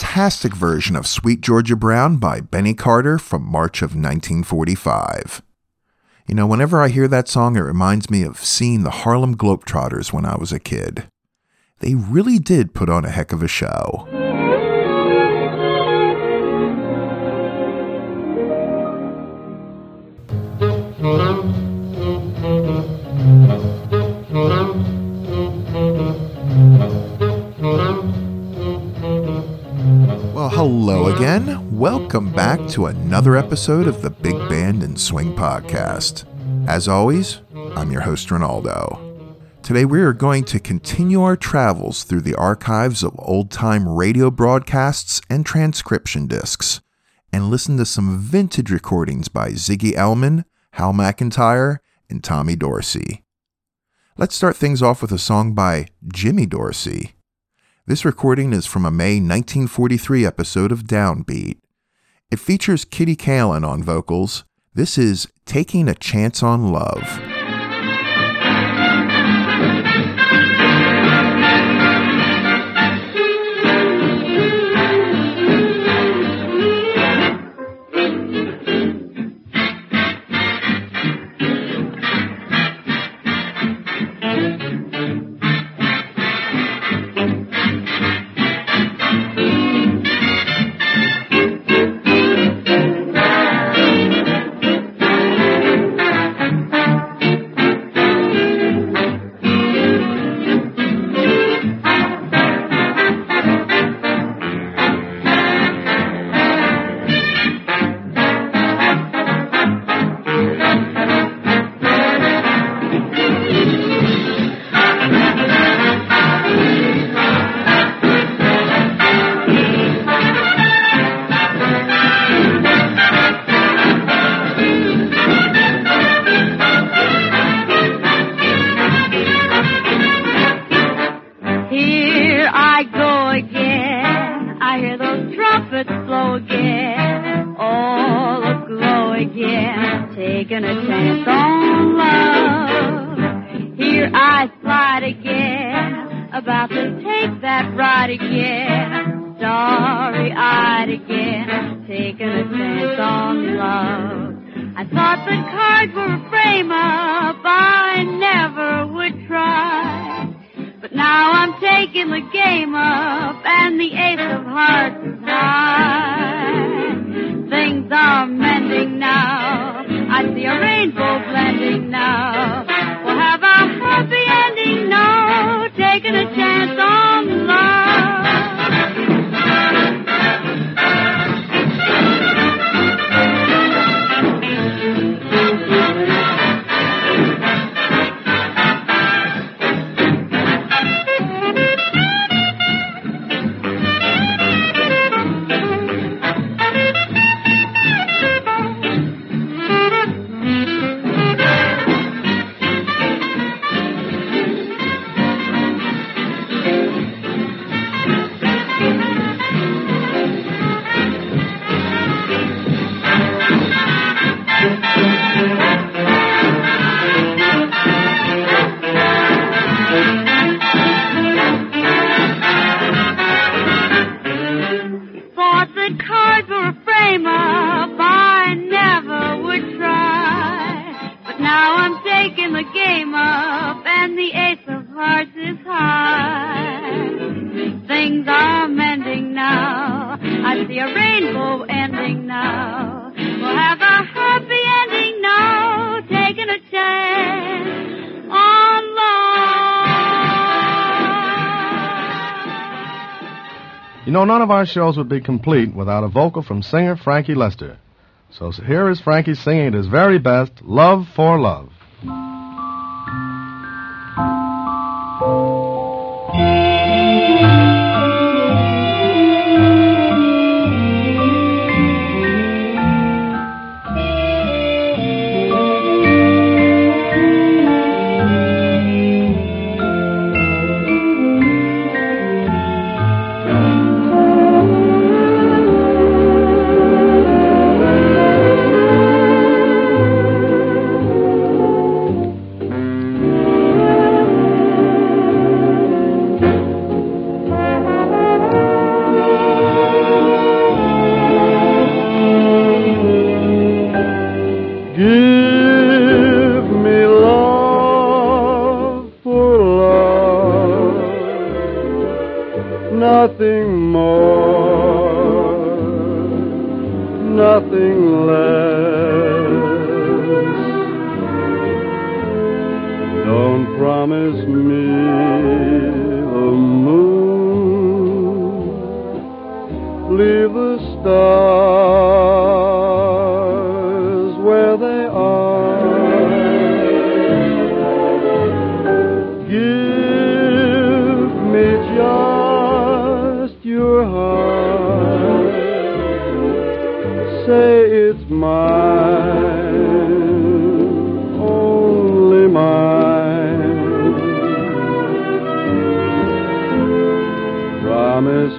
fantastic version of Sweet Georgia Brown by Benny Carter from March of 1945. You know, whenever I hear that song, it reminds me of seeing the Harlem Globetrotters when I was a kid. They really did put on a heck of a show. Hello again. Welcome back to another episode of the Big Band and Swing Podcast. As always, I'm your host, Ronaldo. Today, we are going to continue our travels through the archives of old time radio broadcasts and transcription discs and listen to some vintage recordings by Ziggy Elman, Hal McIntyre, and Tommy Dorsey. Let's start things off with a song by Jimmy Dorsey. This recording is from a May 1943 episode of Downbeat. It features Kitty Kallen on vocals. This is Taking a Chance on Love. a rainbow ending now. We'll have a happy ending now, taking a chance on love. You know, none of our shows would be complete without a vocal from singer Frankie Lester. So here is Frankie singing at his very best, Love for Love.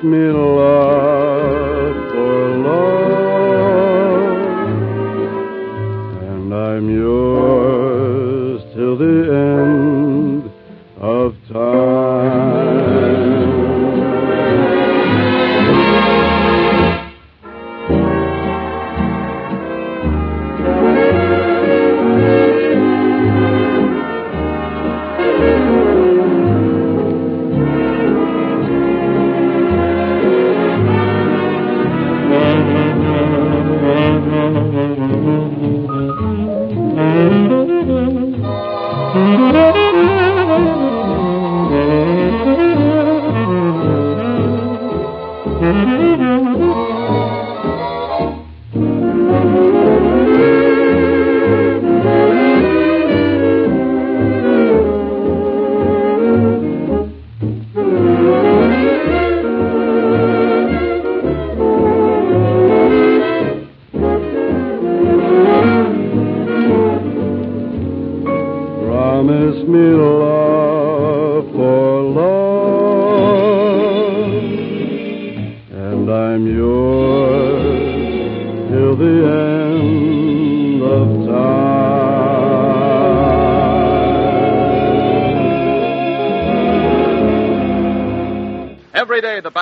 me love.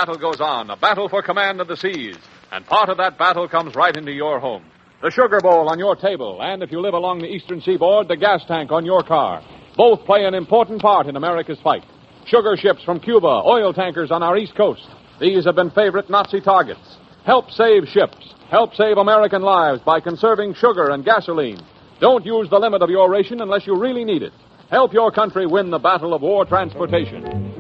Battle goes on, a battle for command of the seas. And part of that battle comes right into your home. The sugar bowl on your table, and if you live along the eastern seaboard, the gas tank on your car. Both play an important part in America's fight. Sugar ships from Cuba, oil tankers on our east coast. These have been favorite Nazi targets. Help save ships. Help save American lives by conserving sugar and gasoline. Don't use the limit of your ration unless you really need it. Help your country win the battle of war transportation.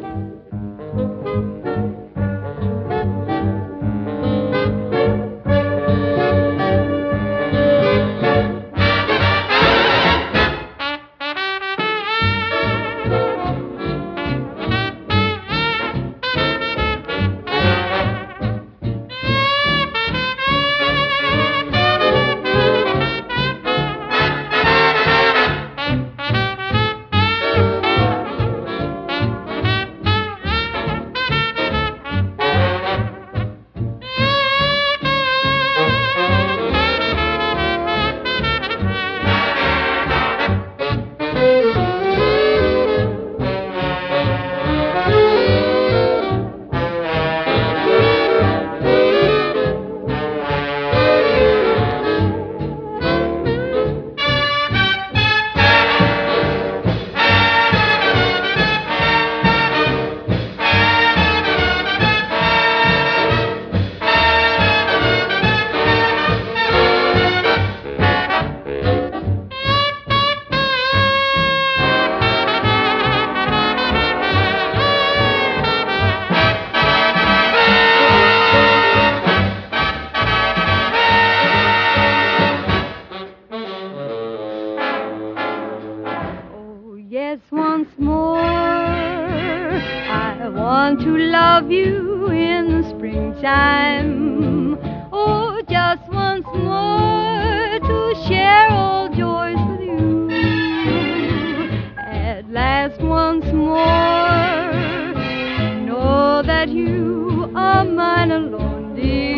That you are mine alone, dear.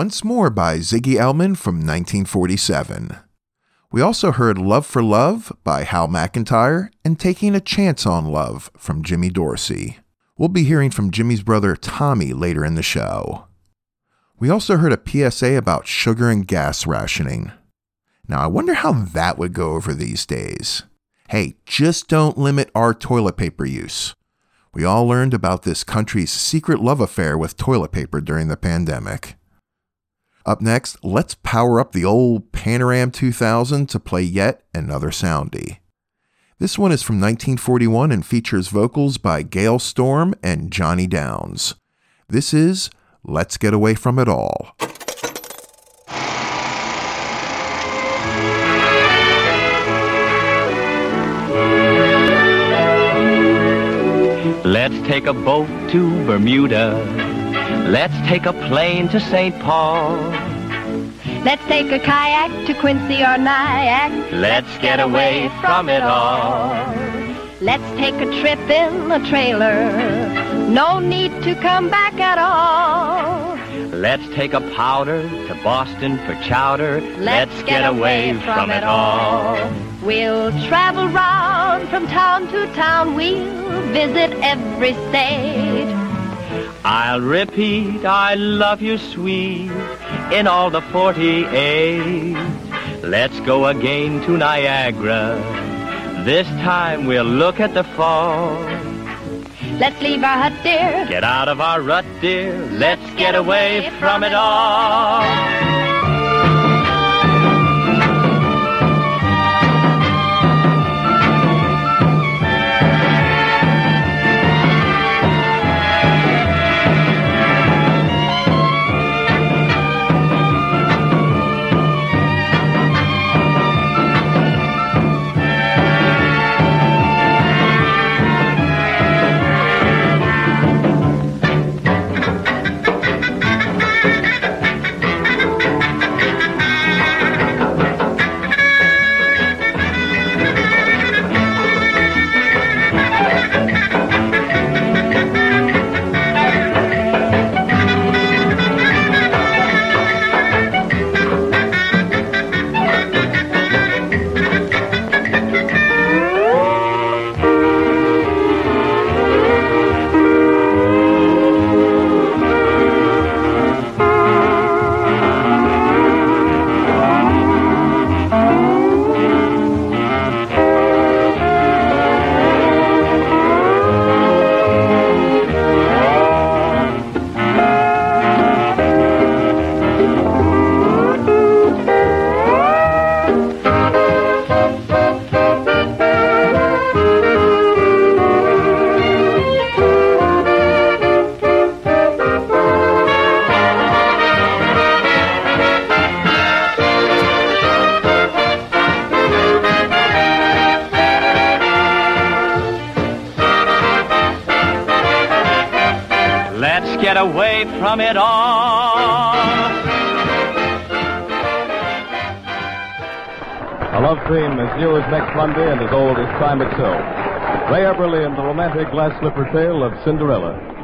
Once More by Ziggy Elman from 1947. We also heard Love for Love by Hal McIntyre and Taking a Chance on Love from Jimmy Dorsey. We'll be hearing from Jimmy's brother Tommy later in the show. We also heard a PSA about sugar and gas rationing. Now, I wonder how that would go over these days. Hey, just don't limit our toilet paper use. We all learned about this country's secret love affair with toilet paper during the pandemic. Up next, let's power up the old Panoram 2000 to play yet another soundy. This one is from 1941 and features vocals by Gale Storm and Johnny Downs. This is Let's Get Away From It All. Let's take a boat to Bermuda. Let's take a plane to St. Paul. Let's take a kayak to Quincy or Nyack. Let's get away from it all. Let's take a trip in a trailer. No need to come back at all. Let's take a powder to Boston for chowder. Let's, get, away from it all. We'll travel round from town to town. We'll visit every state. I'll repeat, I love you, sweet, in all the 48. Let's go again to Niagara. This time we'll look at the fall. Let's leave our hut, dear. Get out of our rut, dear. Let's get away from it all. Let's as Monday and as old as time itself. Ray Eberle and the romantic glass slipper tale of Cinderella.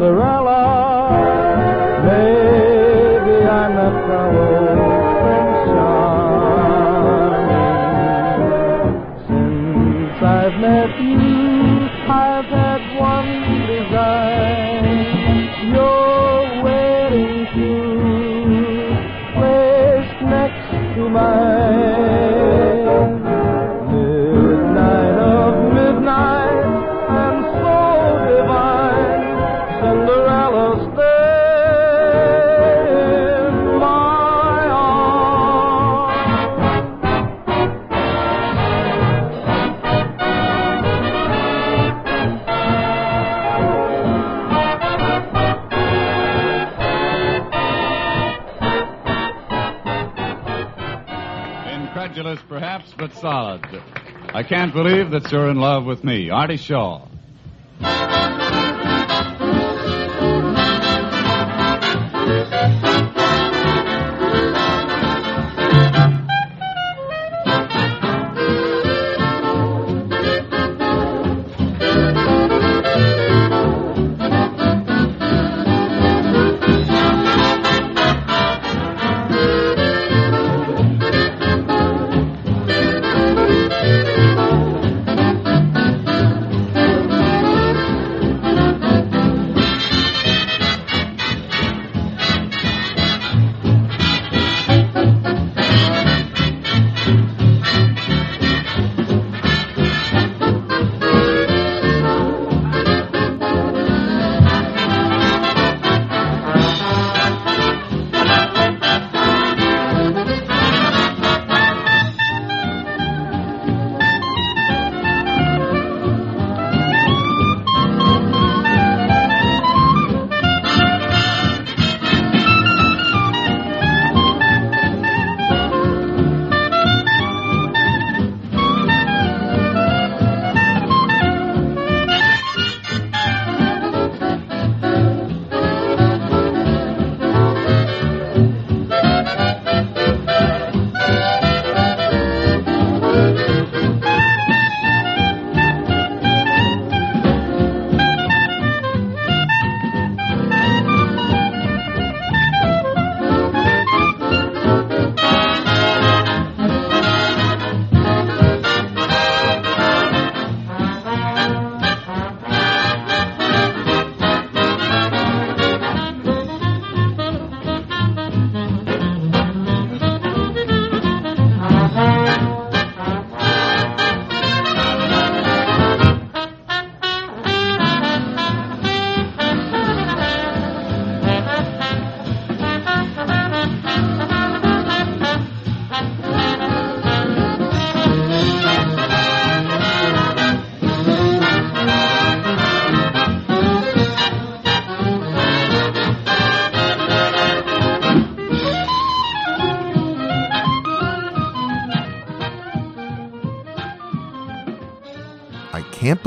Cinderella. Maybe I'm a fellow shining since I've met you. That you're in love with me. Artie Shaw.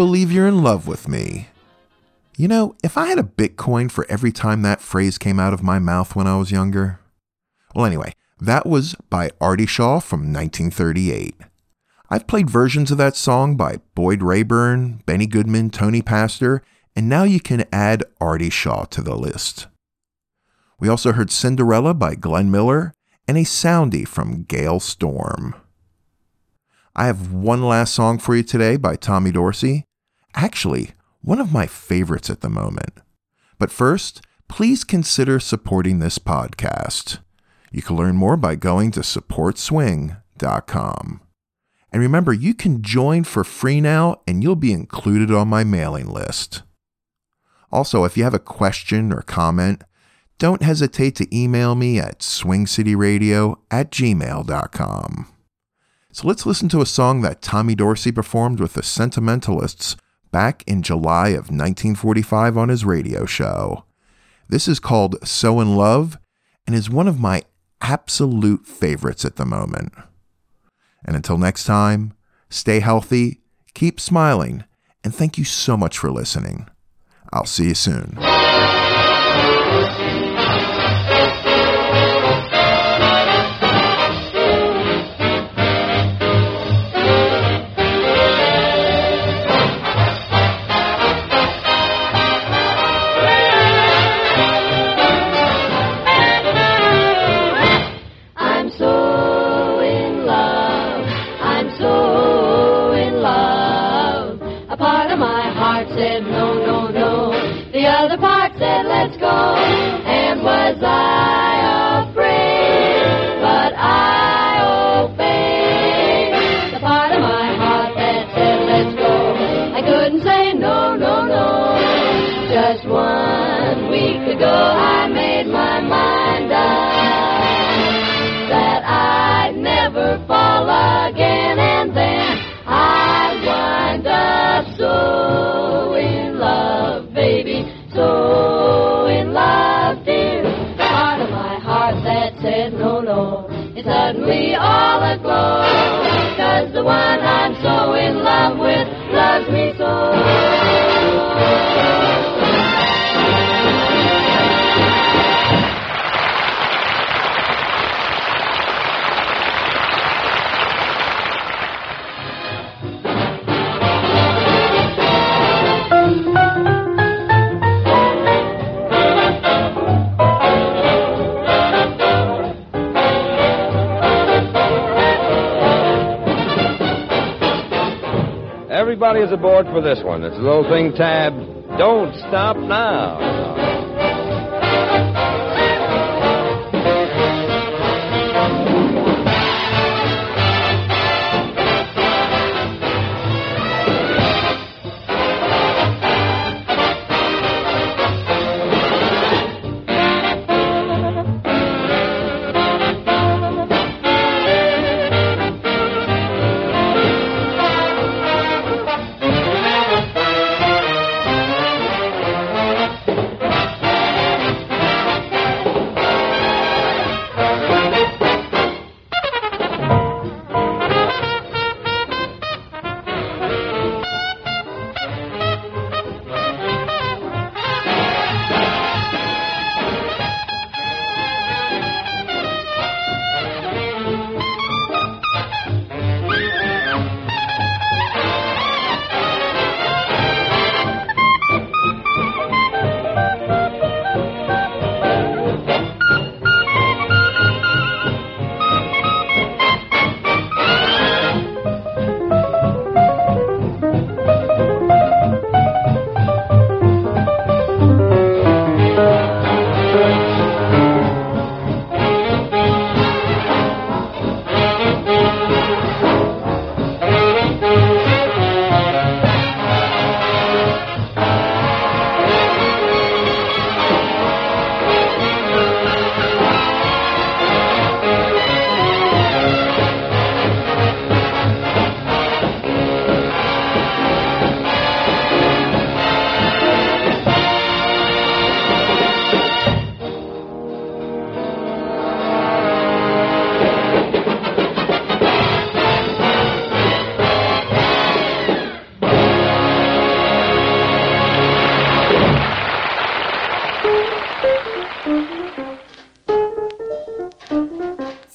Believe you're in love with me. You know, if I had a Bitcoin for every time that phrase came out of my mouth when I was younger. Well, anyway, that was by Artie Shaw from 1938. I've played versions of that song by Boyd Raeburn, Benny Goodman, Tony Pastor, and now you can add Artie Shaw to the list. We also heard Cinderella by Glenn Miller and a soundy from Gale Storm. I have one last song for you today by Tommy Dorsey. Actually, one of my favorites at the moment. But first, please consider supporting this podcast. You can learn more by going to supportswing.com. And remember, you can join for free now and you'll be included on my mailing list. Also, if you have a question or comment, don't hesitate to email me at swingcityradio at gmail.com. So let's listen to a song that Tommy Dorsey performed with the Sentimentalists back in July of 1945 on his radio show. This is called So in Love and is one of my absolute favorites at the moment. And until next time, stay healthy, keep smiling, and thank you so much for listening. I'll see you soon. Everybody is aboard for this one. It's a little thing tabbed, Don't Stop Now.